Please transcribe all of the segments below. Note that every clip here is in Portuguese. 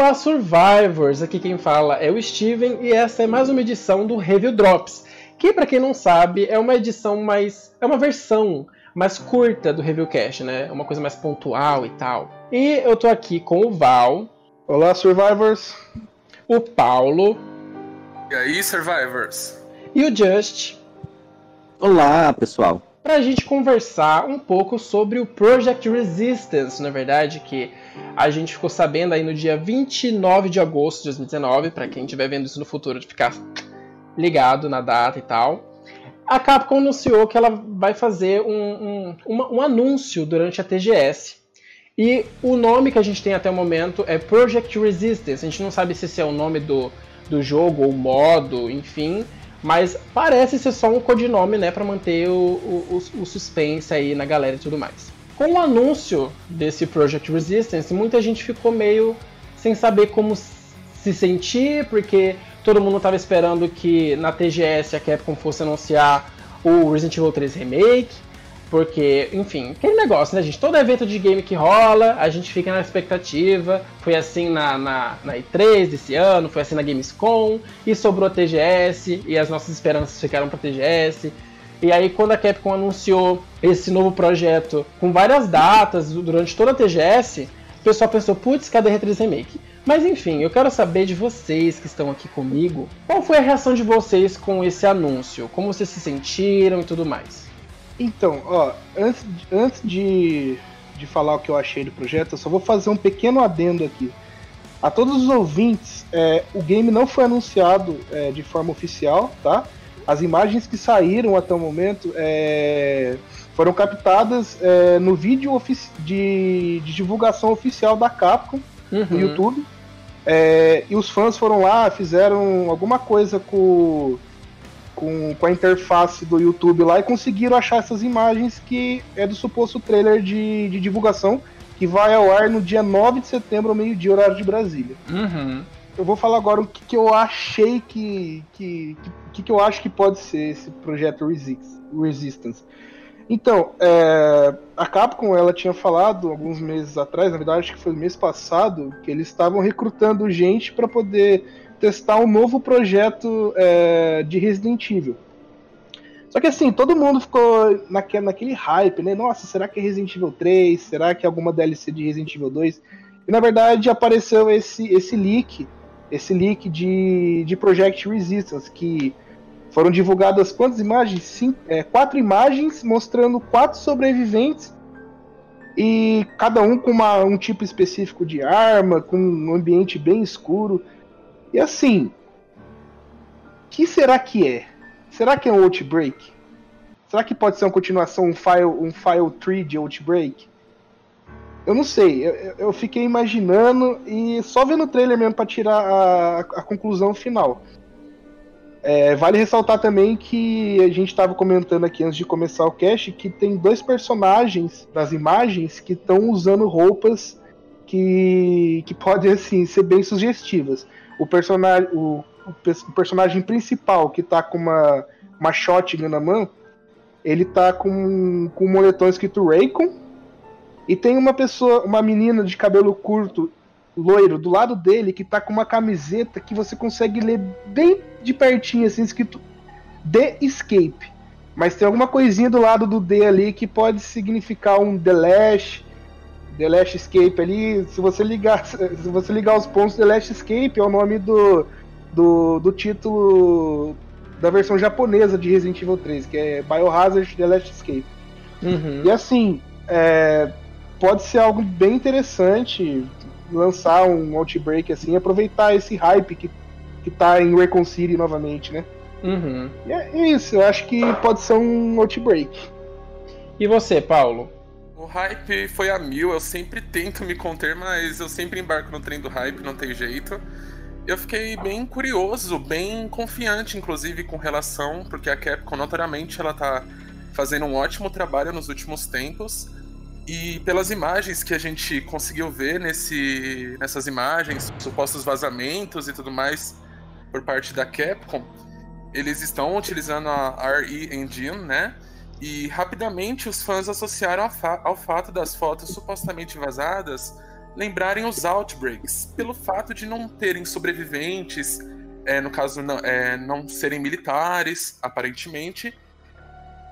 Olá, Survivors! Aqui quem fala é o Steven e essa é mais uma edição do Review Drops, que para quem não sabe é uma edição mais. é uma versão mais curta do Reviewcast, né? Uma coisa mais pontual e tal. E eu tô aqui com o Val. Olá, Survivors! O Paulo. E aí, Survivors? E o Just. Olá, pessoal! Para a gente conversar um pouco sobre o Project Resistance, na verdade, que a gente ficou sabendo aí no dia 29 de agosto de 2019, para quem estiver vendo isso no futuro, de ficar ligado na data e tal. A Capcom anunciou que ela vai fazer um, um, uma, um anúncio durante a TGS. E o nome que a gente tem até o momento é Project Resistance. A gente não sabe se esse é o nome do, do jogo ou modo, enfim. Mas parece ser só um codinome, né, para manter o, o, o, suspense aí na galera e tudo mais. Com o anúncio desse Project Resistance, muita gente ficou meio sem saber como se sentir, porque todo mundo estava esperando que na TGS a Capcom fosse anunciar o Resident Evil 3 Remake, porque, enfim, aquele negócio, né, gente? Todo evento de game que rola, a gente fica na expectativa. Foi assim na, na, na E3 desse ano, foi assim na Gamescom, e sobrou a TGS, e as nossas esperanças ficaram pra TGS. E aí, quando a Capcom anunciou esse novo projeto com várias datas durante toda a TGS, o pessoal pensou, putz, cadê R3 Remake? Mas enfim, eu quero saber de vocês que estão aqui comigo, qual foi a reação de vocês com esse anúncio? Como vocês se sentiram e tudo mais? Então, ó, antes, antes de, de falar o que eu achei do projeto, eu só vou fazer um pequeno adendo aqui. A todos os ouvintes, é, o game não foi anunciado é, de forma oficial, tá? As imagens que saíram até o momento é, foram captadas é, no vídeo de, de, divulgação oficial da Capcom uhum. no YouTube. É, e os fãs foram lá, fizeram alguma coisa com com, com a interface do YouTube lá e conseguiram achar essas imagens que é do suposto trailer de, de divulgação que vai ao ar no dia 9 de setembro, ao meio-dia, horário de Brasília. Uhum. Eu vou falar agora o que, que eu achei que, que, que, que eu acho que pode ser esse projeto Resistance. Então, é, a Capcom ela tinha falado alguns meses atrás, na verdade acho que foi mês passado, que eles estavam recrutando gente para poder testar um novo projeto é, de Resident Evil. Só que assim, todo mundo ficou naquele, naquele hype, né? Nossa, será que é Resident Evil 3? Será que é alguma DLC de Resident Evil 2? E na verdade apareceu esse, esse leak, esse leak de, de Project Resistance, que foram divulgadas quantas imagens? Cinco, é, quatro imagens mostrando quatro sobreviventes e cada um com uma, um tipo específico de arma, com um ambiente bem escuro. E assim, que será que é? Será que é um Outbreak? Será que pode ser uma continuação, um file, um file tree de Outbreak? Eu não sei, eu, eu fiquei imaginando e só vendo o trailer mesmo para tirar a, a, conclusão final. É, vale ressaltar também que a gente estava comentando aqui antes de começar o cast que tem dois personagens das imagens que estão usando roupas que, que podem assim, ser bem sugestivas o personagem, o, o, personagem principal que tá com uma, uma shotgun na mão, ele tá com, com um moletom escrito Raycon. E tem uma pessoa, uma menina de cabelo curto, loiro, do lado dele, que tá com uma camiseta que você consegue ler bem de pertinho, assim, escrito The Escape. Mas tem alguma coisinha do lado do D ali que pode significar um The Last, The Last Escape ali, se você ligar, se você ligar os pontos, The Last Escape é o nome do, do, do título da versão japonesa de Resident Evil 3, que é Biohazard The Last Escape. Uhum. E assim, é, pode ser algo bem interessante lançar um Outbreak assim, aproveitar esse hype que, que tá em Recon City novamente, né? Uhum. E é, é isso, eu acho que pode ser um Outbreak. E você, Paulo? O hype foi a mil, eu sempre tento me conter, mas eu sempre embarco no trem do hype, não tem jeito. Eu fiquei bem curioso, bem confiante, inclusive, com relação, porque a Capcom, notoriamente, ela tá fazendo um ótimo trabalho nos últimos tempos. E pelas imagens que a gente conseguiu ver nesse, nessas imagens, supostos vazamentos e tudo mais por parte da Capcom, eles estão utilizando a RE Engine, né? E rapidamente os fãs associaram fa ao fato das fotos supostamente vazadas lembrarem os Outbreaks, pelo fato de não terem sobreviventes, é, no caso, não, é, não serem militares, aparentemente,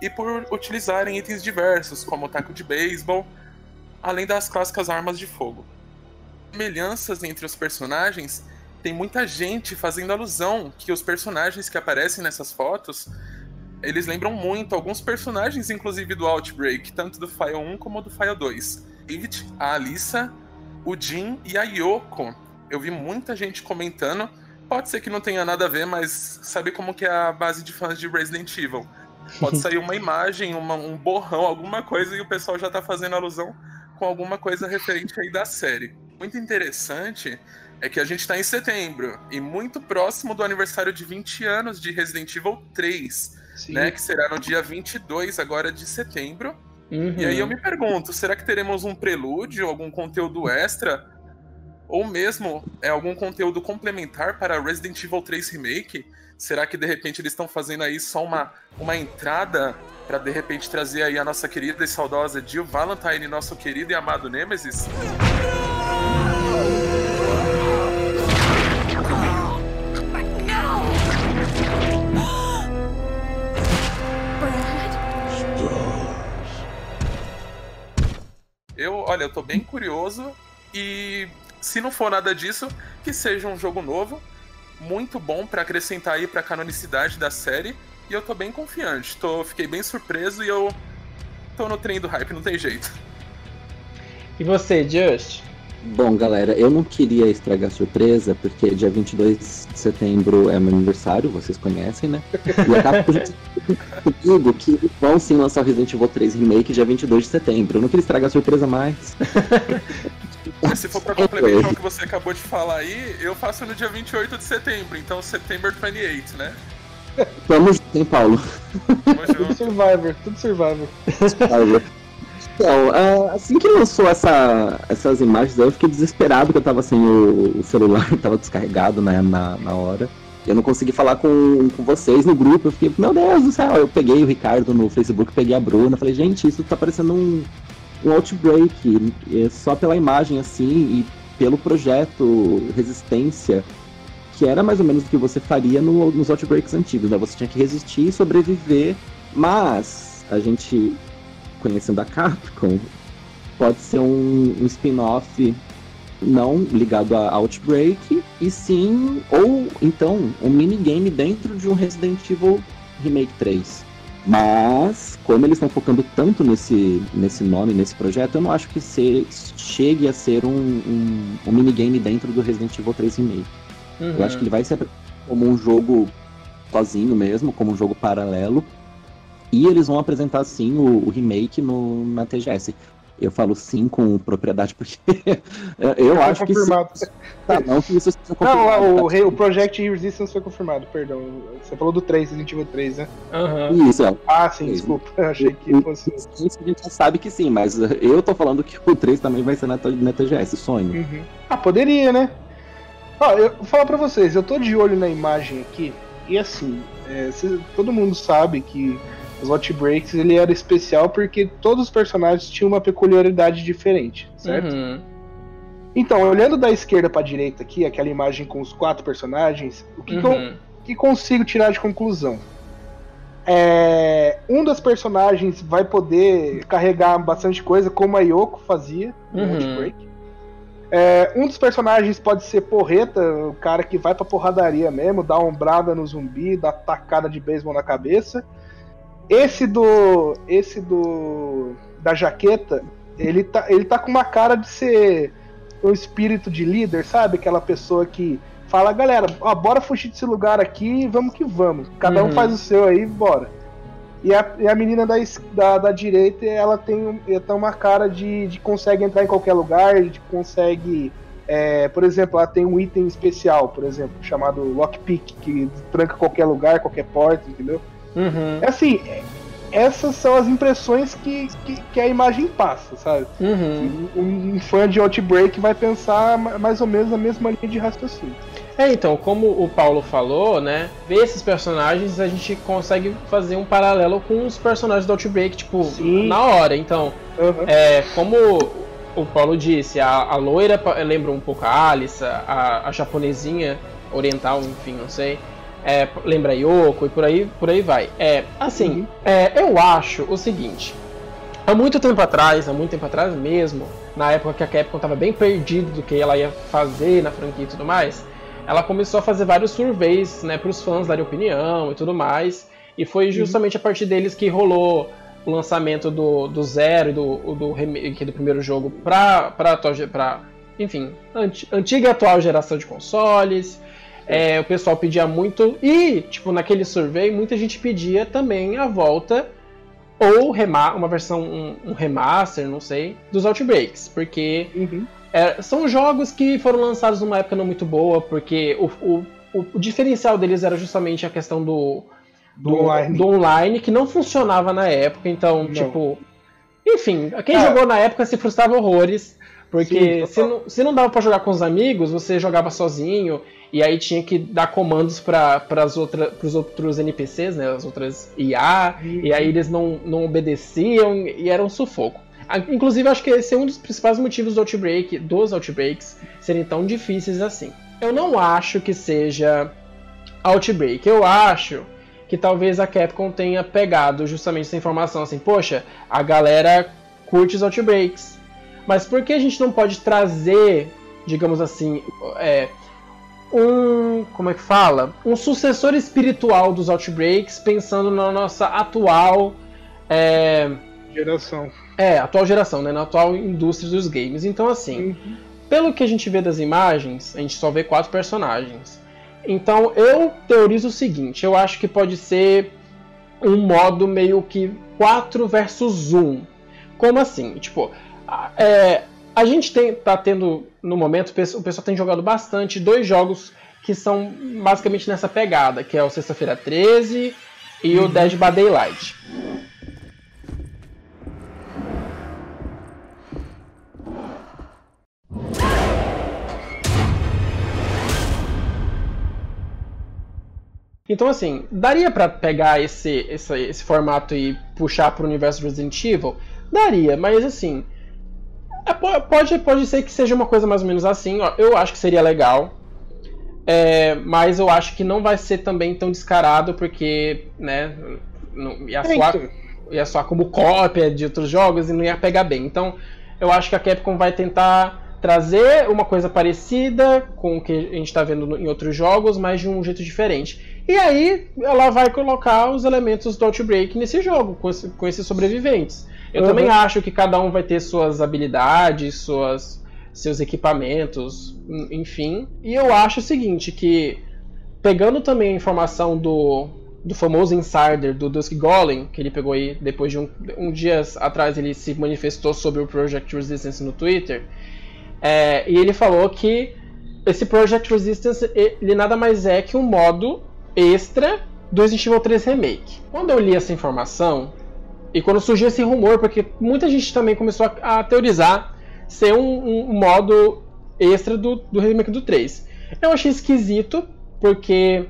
e por utilizarem itens diversos, como o taco de beisebol, além das clássicas armas de fogo. Semelhanças entre os personagens, tem muita gente fazendo alusão que os personagens que aparecem nessas fotos eles lembram muito alguns personagens, inclusive do Outbreak, tanto do File 1 como do File 2. David, a Alissa, o Jin e a Yoko. Eu vi muita gente comentando. Pode ser que não tenha nada a ver, mas sabe como que é a base de fãs de Resident Evil? Pode sair uma imagem, uma, um borrão, alguma coisa, e o pessoal já tá fazendo alusão com alguma coisa referente aí da série. Muito interessante é que a gente tá em setembro, e muito próximo do aniversário de 20 anos de Resident Evil 3 né? Que será no dia 22 agora de setembro. Uhum. E aí eu me pergunto, será que teremos um prelúdio, algum conteúdo extra? Ou mesmo é algum conteúdo complementar para Resident Evil 3 Remake? Será que de repente eles estão fazendo aí só uma, uma entrada para de repente trazer aí a nossa querida e saudosa Jill Valentine, nosso querido e amado Nemesis? Eu, olha, eu tô bem curioso e se não for nada disso, que seja um jogo novo, muito bom para acrescentar aí para canonicidade da série. E eu tô bem confiante. Tô, fiquei bem surpreso e eu tô no trem do hype, não tem jeito. E você, Just? Bom, galera, eu não queria estragar a surpresa, porque dia 22 de setembro é meu aniversário, vocês conhecem, né? E acaba comigo que vão sim lançar o Resident Evil 3 Remake dia 22 de setembro. Eu não queria estragar a surpresa mais. Se for pra complementar o que você acabou de falar aí, eu faço no dia 28 de setembro, então September 28, né? Vamos, em Paulo. Tudo Survivor, tudo Survivor. Survivor. Então, uh, assim que lançou essa, essas imagens, eu fiquei desesperado que eu tava sem o, celular, tava descarregado né, na, na hora. Eu não consegui falar com, com vocês no grupo. Eu fiquei, meu Deus do céu. Eu peguei o Ricardo no Facebook, peguei a Bruna. Falei, gente, isso tá parecendo um, um Outbreak. É só pela imagem assim e pelo projeto Resistência, que era mais ou menos o que você faria no, nos Outbreaks antigos. Né? Você tinha que resistir e sobreviver. Mas a gente conhecendo a Capcom, pode ser um, um spin-off não ligado a Outbreak, e sim, ou então, um minigame dentro de um Resident Evil Remake 3. Mas, como eles estão focando tanto nesse, nesse nome, nesse projeto, eu não acho que se, chegue a ser um, um, um minigame dentro do Resident Evil 3 Remake. Uhum. Eu acho que ele vai ser como um jogo sozinho mesmo, como um jogo paralelo, e eles vão apresentar sim o, o remake no, na TGS. Eu falo sim com propriedade porque eu acho confirmado. que. Tá, não que isso seja confirmado. Não, o, tá? o Project Resistance foi confirmado, perdão. Você falou do 3, Resident Evil 3, né? Uhum. Isso, é. Ah, sim, desculpa. Eu achei que fosse. Isso a gente já sabe que sim, mas eu tô falando que o 3 também vai ser na, na TGS, sonho. Uhum. Ah, poderia, né? Ó, eu vou falar pra vocês, eu tô de olho na imagem aqui, e assim, é, cê, todo mundo sabe que os Outbreaks ele era especial porque todos os personagens tinham uma peculiaridade diferente, certo? Uhum. Então, olhando da esquerda para direita aqui, aquela imagem com os quatro personagens, o que, uhum. que, consigo tirar de conclusão? É, um dos personagens vai poder carregar bastante coisa, como a Yoko fazia no uhum. Outbreak. É, um dos personagens pode ser porreta, o cara que vai pra porradaria mesmo, dá ombrada no zumbi, dá tacada de beisebol na cabeça. Esse do. Esse do. Da jaqueta, ele tá, ele tá com uma cara de ser um espírito de líder, sabe? Aquela pessoa que fala, galera, ó, bora fugir desse lugar aqui e vamos que vamos. Cada uhum. um faz o seu aí, bora. E a, e a menina da, da, da direita, ela tem, ela tem uma cara de, de consegue entrar em qualquer lugar, de consegue. É, por exemplo, ela tem um item especial, por exemplo, chamado Lockpick, que tranca qualquer lugar, qualquer porta, entendeu? Uhum. É assim, essas são as impressões que, que, que a imagem passa, sabe? Uhum. Um, um, fã de Outbreak vai pensar mais ou menos a mesma linha de raciocínio. É, então, como o Paulo falou, né? Ver esses personagens, a gente consegue fazer um paralelo com os personagens do Outbreak, tipo, Sim. na hora. Então, uhum. é, como o Paulo disse, a, a loira lembra um pouco a Alice, a, a japonesinha oriental, enfim, não sei. É, lembra Yoko e por aí, por aí vai. É, assim, uhum. é, eu acho o seguinte. Há muito tempo atrás, há muito tempo atrás mesmo, na época que a Capcom estava bem perdida do que ela ia fazer na franquia e tudo mais, ela começou a fazer vários surveys, né, para os fãs darem opinião e tudo mais. E foi uhum. justamente uhum. a partir deles que rolou o lançamento do, do Zero e do, do remake do primeiro jogo para para enfim, antiga e atual geração de consoles. É, o pessoal pedia muito. E, tipo, naquele survey, muita gente pedia também a volta ou rema uma versão, um, um, remaster, não sei, dos Outbreaks. Porque uhum. é, são jogos que foram lançados numa época não muito boa, porque o, o, o, o diferencial deles era justamente a questão do, do, do, online. do online, que não funcionava na época. Então, não. tipo. Enfim, quem é. jogou na época se frustrava horrores. Porque Sim, se, não, se não dava para jogar com os amigos, você jogava sozinho e aí tinha que dar comandos para os outros NPCs, né, as outras IA, uhum. e aí eles não, não obedeciam e era um sufoco. Inclusive, acho que esse é um dos principais motivos do Outbreak, dos Outbreaks serem tão difíceis assim. Eu não acho que seja Outbreak, eu acho que talvez a Capcom tenha pegado justamente essa informação assim, poxa, a galera curte os Outbreaks, mas por que a gente não pode trazer, digamos assim, é, um. Como é que fala? Um sucessor espiritual dos Outbreaks, pensando na nossa atual. É, geração. É, atual geração, né? Na atual indústria dos games. Então, assim, uhum. pelo que a gente vê das imagens, a gente só vê quatro personagens. Então, eu teorizo o seguinte: eu acho que pode ser um modo meio que 4 versus 1. Como assim? Tipo, é, a gente tem, tá tendo, no momento, o pessoal tem jogado bastante dois jogos que são basicamente nessa pegada, que é o Sexta-feira 13 e uhum. o Dead by Daylight. Então, assim, daria para pegar esse, esse, esse formato e puxar para o universo Resident Evil? Daria, mas assim, é, pode, pode ser que seja uma coisa mais ou menos assim. Ó, eu acho que seria legal. É, mas eu acho que não vai ser também tão descarado, porque, né, não, ia, soar, ia soar como cópia de outros jogos e não ia pegar bem. Então, eu acho que a Capcom vai tentar trazer uma coisa parecida com o que a gente está vendo em outros jogos, mas de um jeito diferente. E aí, ela vai colocar os elementos do Outbreak nesse jogo, com, esse, com esses sobreviventes. Eu uhum. também acho que cada um vai ter suas habilidades, suas, seus equipamentos, enfim. E eu acho o seguinte, que pegando também a informação do, do famoso insider do Dusk Golem, que ele pegou aí depois de um, um dias atrás ele se manifestou sobre o Project Resistance no Twitter, é, e ele falou que esse Project Resistance ele nada mais é que um modo extra do Resident Evil 3 Remake. Quando eu li essa informação, e quando surgiu esse rumor, porque muita gente também começou a, a teorizar ser um, um, modo extra do, do remake do 3. Eu achei esquisito, porque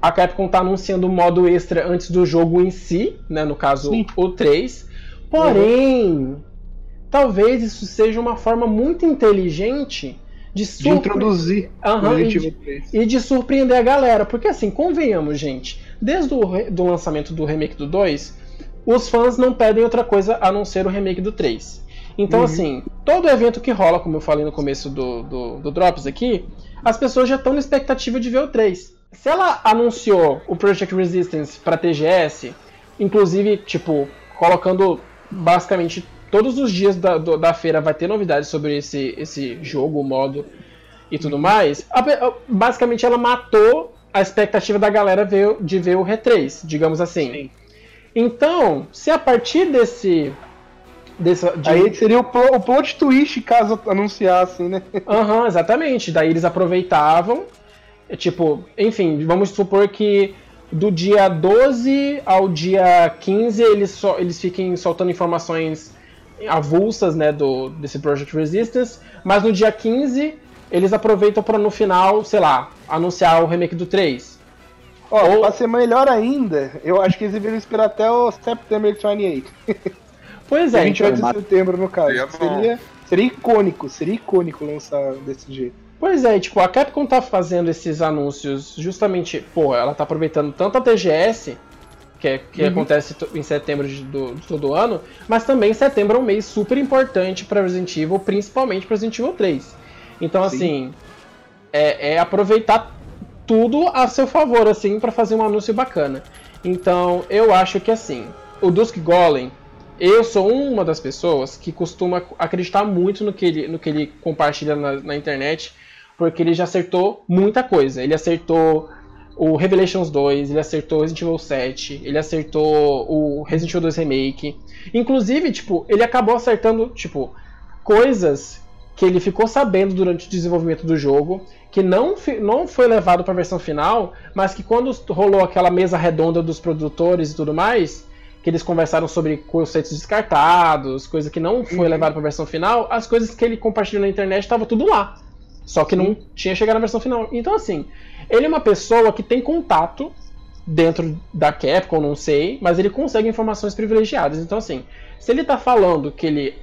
a Capcom está anunciando o modo extra antes do jogo em si, né, no caso Sim. o 3. Porém, uhum. Talvez isso seja uma forma muito inteligente de, surpre... de introduzir uhum, e, de, e de surpreender a galera. Porque assim, convenhamos, gente, desde o do lançamento do remake do 2, os fãs não pedem outra coisa a não ser o remake do 3. Então, uhum. assim, todo evento que rola, como eu falei no começo do, do, do Drops aqui, as pessoas já estão na expectativa de ver o 3. Se ela anunciou o Project Resistance para TGS, inclusive, tipo, colocando basicamente todos os dias da, do, da feira vai ter novidades sobre esse, esse jogo, o modo e tudo mais, a, basicamente ela matou a expectativa da galera ver, de ver o R3, digamos assim. Sim. Então, se a partir desse. desse de... Aí seria o, pl o plot twist caso anunciassem, né? Aham, uhum, exatamente. Daí eles aproveitavam. Tipo, enfim, vamos supor que do dia 12 ao dia 15 eles, so, eles fiquem soltando informações avulsas né, do, desse Project Resistance, mas no dia 15 eles aproveitam para no final, sei lá, anunciar o remake do 3. Ó, Ou... pra ser melhor ainda, eu acho que eles deveriam esperar até o September 28. Pois é. 28 então, de setembro, no caso. Seria, Seria icônico, seria icônico lançar desse jeito. Pois é, tipo, a Capcom tá fazendo esses anúncios justamente, pô, ela tá aproveitando tanto a TGS, que, é, que uhum. acontece em setembro de, do, de todo ano, mas também setembro é um mês super importante para Resident Evil, principalmente para Resident Evil 3. Então, Sim. assim, é, é, aproveitar tudo a seu favor, assim, para fazer um anúncio bacana. Então, eu acho que, assim, o Dusk Golem, eu sou uma das pessoas que costuma acreditar muito no que ele, no que ele compartilha na, na internet, porque ele já acertou muita coisa. Ele acertou o Revelations 2, ele acertou Resident Evil 7, ele acertou o Resident Evil 2 Remake. Inclusive, tipo, ele acabou acertando, tipo, coisas que ele ficou sabendo durante o desenvolvimento do jogo, que não, não foi levado para a versão final, mas que quando rolou aquela mesa redonda dos produtores e tudo mais, que eles conversaram sobre conceitos descartados, coisa que não foi uhum. levado para a versão final, as coisas que ele compartilhou na internet estavam tudo lá. Só que não tinha chegado na versão final. Então, assim, ele é uma pessoa que tem contato dentro da Capcom, não sei, mas ele consegue informações privilegiadas. Então, assim, se ele tá falando que ele,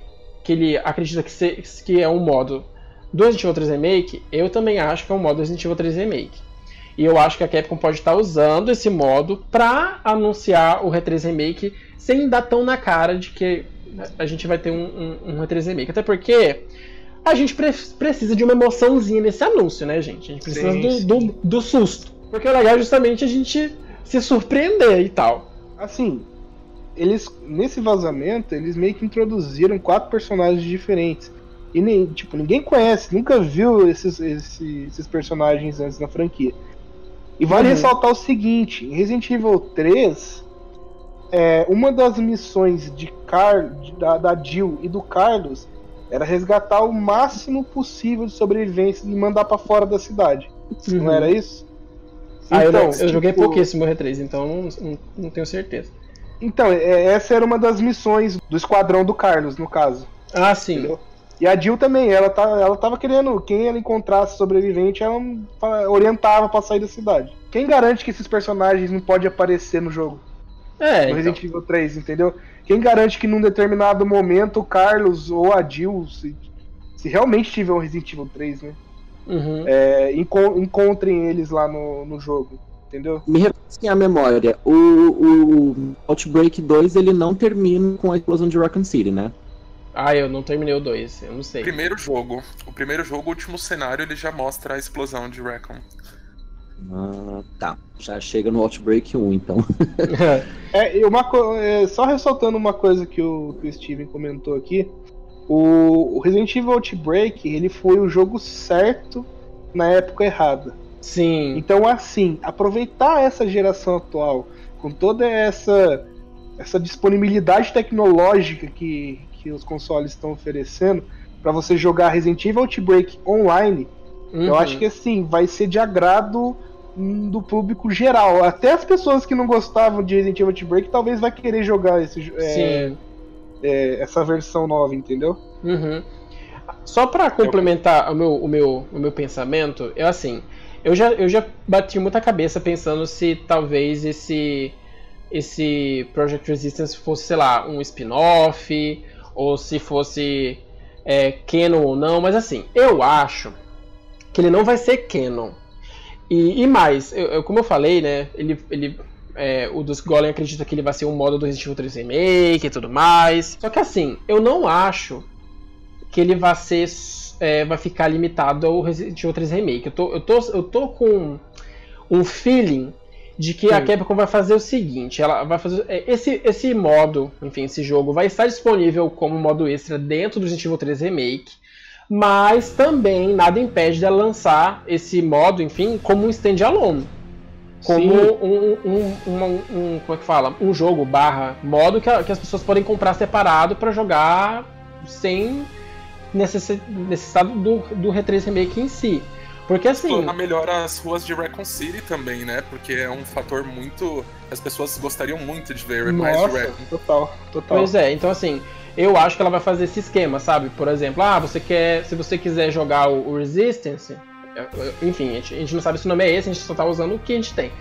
que ele acredita que, se, que é um modo do Resident Evil 3 Remake, eu também acho que é um modo do Resident Evil 3 Remake. E eu acho que a Capcom pode estar usando esse modo para anunciar o R3 Remake sem dar tão na cara de que a gente vai ter um, um, um R3 Remake. Até porque a gente pre precisa de uma emoçãozinha nesse anúncio, né, gente? A gente precisa sim, do, sim. Do, do, susto. Porque o legal é justamente a gente se surpreender e tal. Assim, eles nesse vazamento, eles meio que introduziram quatro personagens diferentes. E nem, tipo, ninguém conhece, nunca viu esses, esses, esses personagens antes na franquia. E vale uhum. ressaltar o seguinte: em Resident Evil 3, é, uma das missões de Car da, da Jill e do Carlos era resgatar o máximo possível de sobrevivência e mandar para fora da cidade. Uhum. Não era isso? Ah, então, eu, não, eu tipo... joguei pouquíssimo R3, então não, não, não, tenho certeza. Então, é, essa era uma das missões do esquadrão do Carlos, no caso. Ah, sim. Entendeu? E a Jill também, ela, tá, ela tava querendo, quem ela encontrasse sobrevivente, ela orientava para sair da cidade. Quem garante que esses personagens não podem aparecer no jogo? É, no então. Resident Evil 3, entendeu? Quem garante que num determinado momento o Carlos ou a Jill, se, se realmente tiver um Resident Evil 3, né? Uhum. É, enco encontrem eles lá no, no jogo, entendeu? Me refresquem a memória. O, o Outbreak 2 ele não termina com a explosão de Raccoon City, né? Ah, eu não terminei o 2, eu não sei. Primeiro jogo. O primeiro jogo, o último cenário, ele já mostra a explosão de Raccoon. Ah, tá. Já chega no Outbreak 1, então. é, uma é, só ressaltando uma coisa que o, que o Steven comentou aqui. O, o Resident Evil Outbreak, ele foi o jogo certo na época errada. Sim. Então, assim, aproveitar essa geração atual, com toda essa, essa disponibilidade tecnológica que, que os consoles estão oferecendo, para você jogar Resident Evil Outbreak online, uhum. eu acho que assim, vai ser de agrado do público geral. Até as pessoas que não gostavam de Resident Evil Outbreak talvez vai querer jogar esse, é, é, essa versão nova, entendeu? Uhum. Só para complementar o meu, o, meu, o meu pensamento, é assim, eu já, eu já bati muita cabeça pensando se talvez esse esse Project Resistance fosse, sei lá, um spin-off, ou se fosse é, canon ou não, mas assim, eu acho que ele não vai ser canon. E, e mais, eu, eu, como eu falei, né? Ele, ele, é, o dos Golem acredita que ele vai ser um modo do Resident Evil 3 Remake e tudo mais. Só que assim, eu não acho que ele vai ser. É, vai ficar limitado ao Resident Evil 3 Remake. Eu tô, eu tô, eu tô com um feeling de que Sim. a Capcom vai fazer o seguinte, ela vai fazer é, esse, esse modo, enfim, esse jogo vai estar disponível como modo extra dentro do Resident Evil 3 Remake mas também nada impede dela lançar esse modo, enfim, como um standalone. Como um, um, um, um, como é que fala? Um jogo barra modo que, que as pessoas podem comprar separado para jogar sem necessidade do, do R3 Remake em si. Porque assim. Torna melhor as ruas de Recon City também, né? Porque é um fator muito. As pessoas gostariam muito de ver Nossa, mais de Recon. Total, total. Pois é, então assim, eu acho que ela vai fazer esse esquema, sabe? Por exemplo, ah, você quer. Se você quiser jogar o, Resistance, enfim, a gente, a gente, não sabe se o nome é esse, a gente só tá usando o que a gente tem.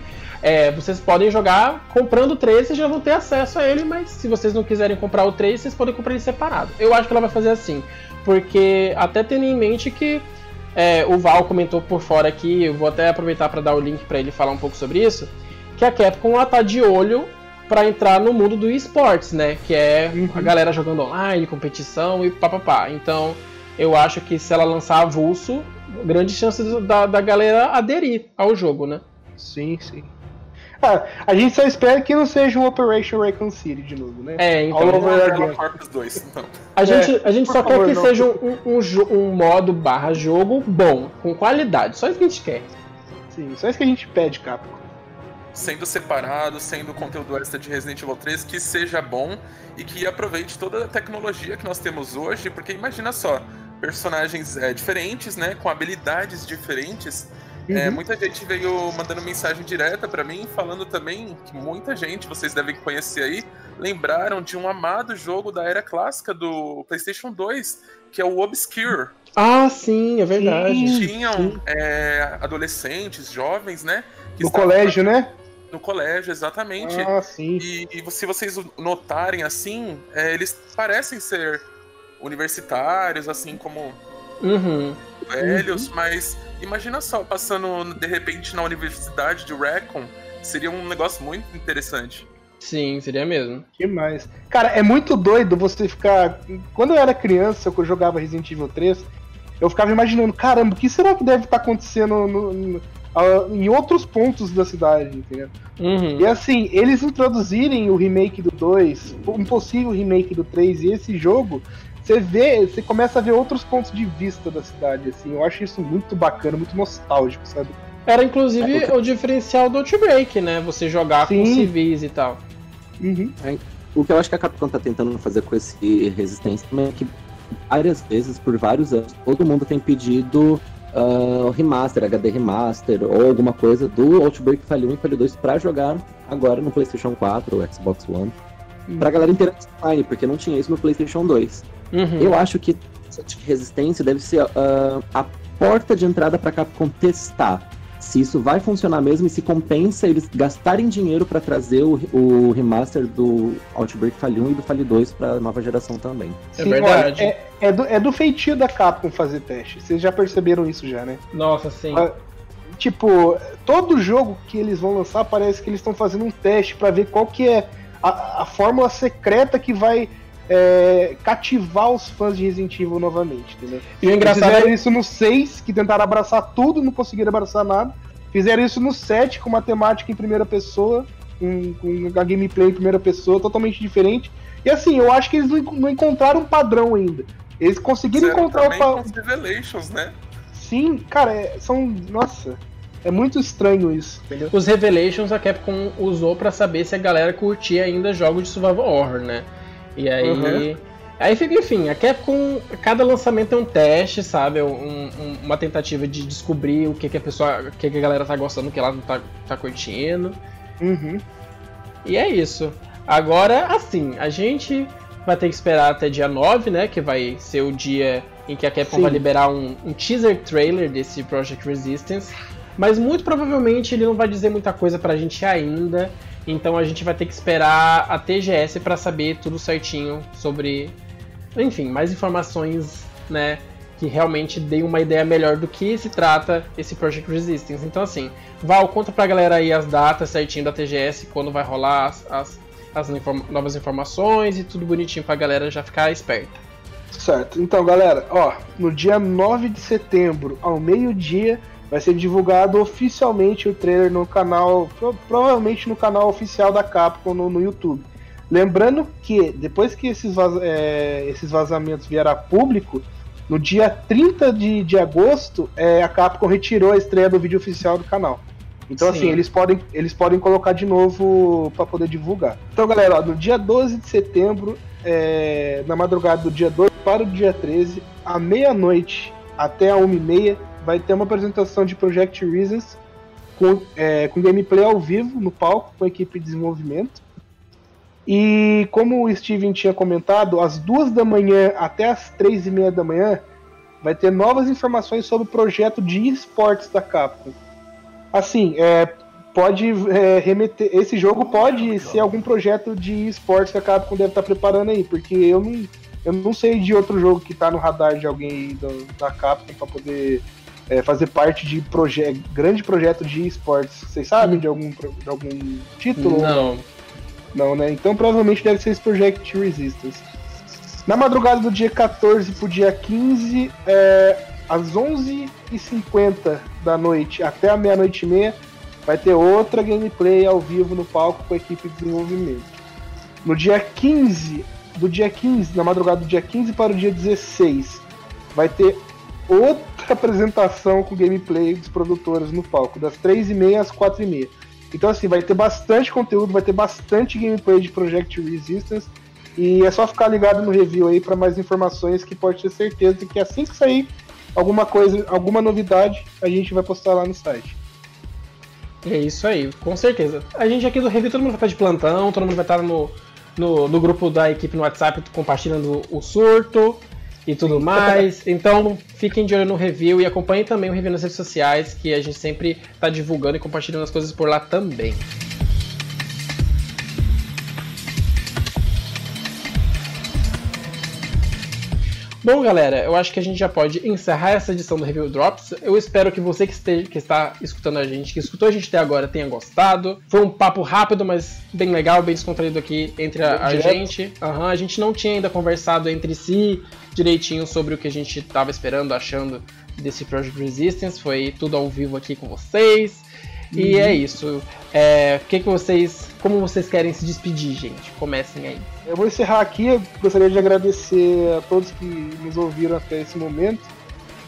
É, vocês podem jogar comprando o 3, vocês já vão ter acesso a ele, mas se vocês não quiserem comprar o 3, vocês podem comprar ele separado. Eu acho que ela vai fazer assim, porque até tendo em mente que é, o Val comentou por fora aqui, eu vou até aproveitar para dar o link para ele falar um pouco sobre isso, que a Capcom ela tá de olho para entrar no mundo do esportes, né? Que é uhum. a galera jogando online, competição e papapá. Então, eu acho que se ela lançar avulso, grande chance da, da galera aderir ao jogo, né? Sim, sim. Ah, a gente só espera que não seja um Operation Raccoon City de novo, né? É, então. All over Corpus 2, então. A gente, a gente só quer que não. seja um, um, um, modo barra jogo bom, com qualidade. Só isso que a gente quer. Sim, só isso que a gente pede, Capcom. Sendo separado, sendo conteúdo extra de Resident Evil 3, que seja bom e que aproveite toda a tecnologia que nós temos hoje, porque imagina só, personagens é, diferentes, né, com habilidades diferentes, é, uhum. É, muita gente veio mandando mensagem direta para mim, falando também que muita gente, vocês devem conhecer aí, lembraram de um amado jogo da era clássica do PlayStation 2, que é o Obscure. Ah, sim, é verdade. Sim, Tinham é, adolescentes, jovens, né? no colégio, né? No colégio, exatamente. Ah, sim. E, e se vocês notarem assim, é, eles parecem ser universitários, assim como uhum. velhos, uhum. mas Imagina só, passando de repente na universidade de Raccoon, seria um negócio muito interessante. Sim, seria mesmo. Demais. Cara, é muito doido você ficar. Quando eu era criança, eu jogava Resident Evil 3, eu ficava imaginando, caramba, o que será que deve estar tá acontecendo no, no, em outros pontos da cidade, entendeu? Uhum. E assim, eles introduzirem o remake do 2, um possível remake do 3 e esse jogo, você vê, você começa a ver outros pontos de vista da cidade, assim. Eu acho isso muito bacana, muito nostálgico, sabe? Era inclusive é, o diferencial do Outbreak, né? Você jogar Sim. com civis e tal. Uhum. É, o que eu acho que a Capcom tá tentando fazer com esse Resistência também é que várias vezes, por vários anos, todo mundo tem pedido uh, remaster, HD remaster ou alguma coisa do Outbreak Falha 1 e Falha 2 pra jogar agora no PlayStation 4 ou Xbox One. Uhum. Pra galera interagir online, porque não tinha isso no PlayStation 2. Uhum. Eu acho que resistência deve ser uh, a porta de entrada para Capcom testar se isso vai funcionar mesmo e se compensa eles gastarem dinheiro para trazer o, o, remaster do Outbreak Fale 1 e do Fale 2 para nova geração também. É sim, verdade. Olha, é, é, do, é do feitio da Capcom fazer teste. Vocês já perceberam isso já, né? Nossa, sim. Uh, tipo, todo jogo que eles vão lançar parece que eles estão fazendo um teste para ver qual que é a, a fórmula secreta que vai é, cativar os fãs de Resident Evil novamente, entendeu? E o engraçado fizeram é... isso no 6, que tentaram abraçar tudo, não conseguiram abraçar nada. Fizeram isso no 7, com uma temática em primeira pessoa, com, com a gameplay em primeira pessoa, totalmente diferente. E assim, eu acho que eles não encontraram um padrão ainda. Eles conseguiram encontrar o padrão. Revelations, né? Sim, cara, é, são. Nossa. É muito estranho isso, entendeu? Os Revelations a Capcom usou para saber se a galera curtia ainda jogos de survival horror, né? E aí. Uhum. Aí fica, enfim, a Capcom, cada lançamento é um teste, sabe? Um, um, uma tentativa de descobrir o que, que a pessoa. o que, que a galera tá gostando, o que ela não tá, tá curtindo. Uhum. E é isso. Agora, assim, a gente vai ter que esperar até dia 9, né? Que vai ser o dia em que a Capcom Sim. vai liberar um, um teaser trailer desse Project Resistance. Mas muito provavelmente ele não vai dizer muita coisa pra gente ainda. Então a gente vai ter que esperar a TGS para saber tudo certinho sobre, enfim, mais informações, né, que realmente deem uma ideia melhor do que se trata esse Project Resistance. Então assim, Val, conta pra galera aí as datas certinho da TGS, quando vai rolar as, as, as inform novas informações e tudo bonitinho pra galera já ficar esperta. Certo. Então, galera, ó, no dia 9 de setembro, ao meio-dia, vai ser divulgado oficialmente o trailer no canal, provavelmente no canal oficial da Capcom no, no YouTube. Lembrando que depois que esses, vaz, é, esses vazamentos vieram a público, no dia 30 de, de agosto, é, a Capcom retirou a estreia do vídeo oficial do canal. Então, assim, Sim. assim, eles podem, eles podem colocar de novo para poder divulgar. Então, galera, ó, no dia 12 de setembro, é, na madrugada do dia 2 para o dia 13, à meia-noite até a 1h30, vai ter uma apresentação de Project Reasons com, é, com gameplay ao vivo no palco com a equipe de desenvolvimento. E como o Steven tinha comentado, às duas da manhã até às três e meia da manhã vai ter novas informações sobre o projeto de esportes da Capcom. Assim, é, pode é, remeter. Esse jogo pode ser algum projeto de esportes que a Capcom deve estar preparando aí, porque eu não, eu não sei de outro jogo que está no radar de alguém do, da Capcom para poder é, fazer parte de proje grande projeto de esportes. Vocês sabem de algum, de algum título? Não. Não, né? Então provavelmente deve ser esse Project Resistance. Na madrugada do dia 14 pro dia 15, é, às 11h50 da noite até a meia-noite e meia, vai ter outra gameplay ao vivo no palco com a equipe de desenvolvimento. No dia 15, do dia 15, na madrugada do dia 15 para o dia 16, vai ter outra apresentação com gameplay dos produtores no palco, das 3h30 às 4h30. Então, assim, vai ter bastante conteúdo, vai ter bastante gameplay de Project Resistance. E é só ficar ligado no review aí para mais informações que pode ter certeza que assim que sair alguma coisa, alguma novidade, a gente vai postar lá no site. É isso aí, com certeza. A gente aqui do review, todo mundo vai estar de plantão, todo mundo vai estar no, no, no grupo da equipe no WhatsApp compartilhando o surto e tudo mais. Então fiquem de olho no review e acompanhem também o review nas redes sociais, que a gente sempre está divulgando e compartilhando as coisas por lá também. Bom, galera, eu acho que a gente já pode encerrar essa edição do Review Drops. Eu espero que você que, esteja, que está escutando a gente, que escutou a gente até agora, tenha gostado. Foi um papo rápido, mas bem legal, bem descontraído aqui entre a, a gente. Uhum, a gente não tinha ainda conversado entre si direitinho sobre o que a gente estava esperando, achando desse Project Resistance. Foi tudo ao vivo aqui com vocês. E uhum. é isso. É, que, que vocês. Como vocês querem se despedir, gente? Comecem aí. Eu vou encerrar aqui. Eu gostaria de agradecer a todos que nos ouviram até esse momento.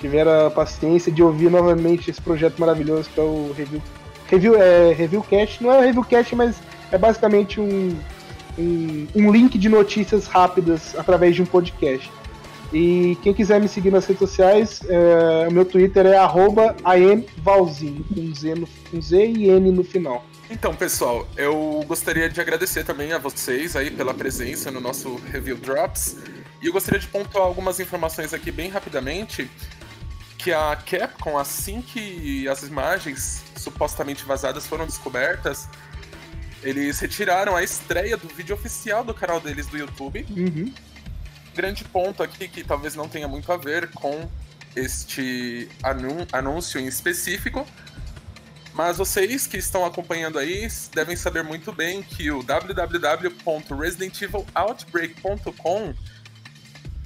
Tiveram a paciência de ouvir novamente esse projeto maravilhoso que é o Review. Review é Reviewcast. Não é o Reviewcast, mas é basicamente um, um, um link de notícias rápidas através de um podcast. E quem quiser me seguir nas redes sociais, é, o meu Twitter é amvalzinho, com Z, no, com Z e N no final. Então, pessoal, eu gostaria de agradecer também a vocês aí pela presença no nosso Review Drops. E eu gostaria de pontuar algumas informações aqui bem rapidamente. Que a Capcom, assim que as imagens supostamente vazadas foram descobertas, eles retiraram a estreia do vídeo oficial do canal deles do YouTube. Uhum grande ponto aqui que talvez não tenha muito a ver com este anúncio em específico, mas vocês que estão acompanhando aí devem saber muito bem que o www.residentevil.outbreak.com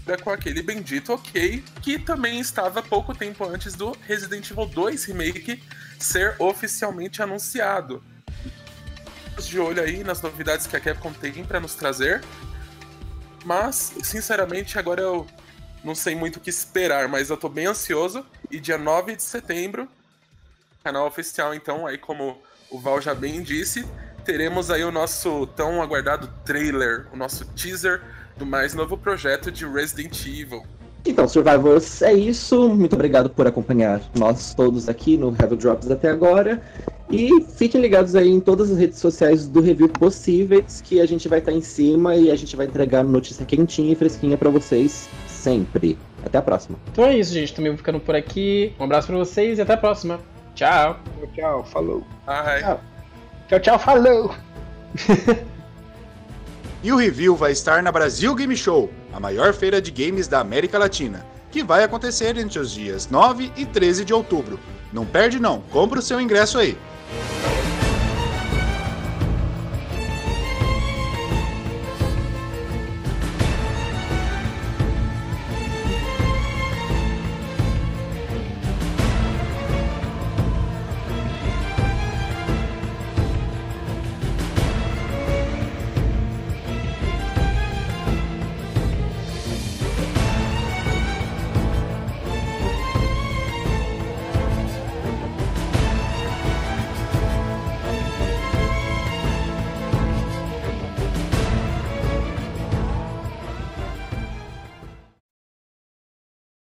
é com aquele bendito ok, que também estava pouco tempo antes do Resident Evil 2 Remake ser oficialmente anunciado. De olho aí nas novidades que a Capcom tem para nos trazer. Mas, sinceramente, agora eu não sei muito o que esperar, mas eu tô bem ansioso. E dia 9 de setembro, canal oficial, então, aí como o Val já bem disse, teremos aí o nosso tão aguardado trailer, o nosso teaser do mais novo projeto de Resident Evil. Então, Survivors, é isso. Muito obrigado por acompanhar nós todos aqui no Review Drops até agora. E fiquem ligados aí em todas as redes sociais do Review possíveis, que a gente vai estar em cima e a gente vai entregar notícia quentinha e fresquinha para vocês sempre. Até a próxima. Então é isso, gente. Também vou ficando por aqui. Um abraço para vocês e até a próxima. Tchau. Tchau, tchau. Falou. Tchau, tchau, tchau falou. e o review vai estar na Brasil Game Show, a maior feira de games da América Latina, que vai acontecer entre os dias 9 e 13 de outubro. Não perde não, compra o seu ingresso aí. Thank you.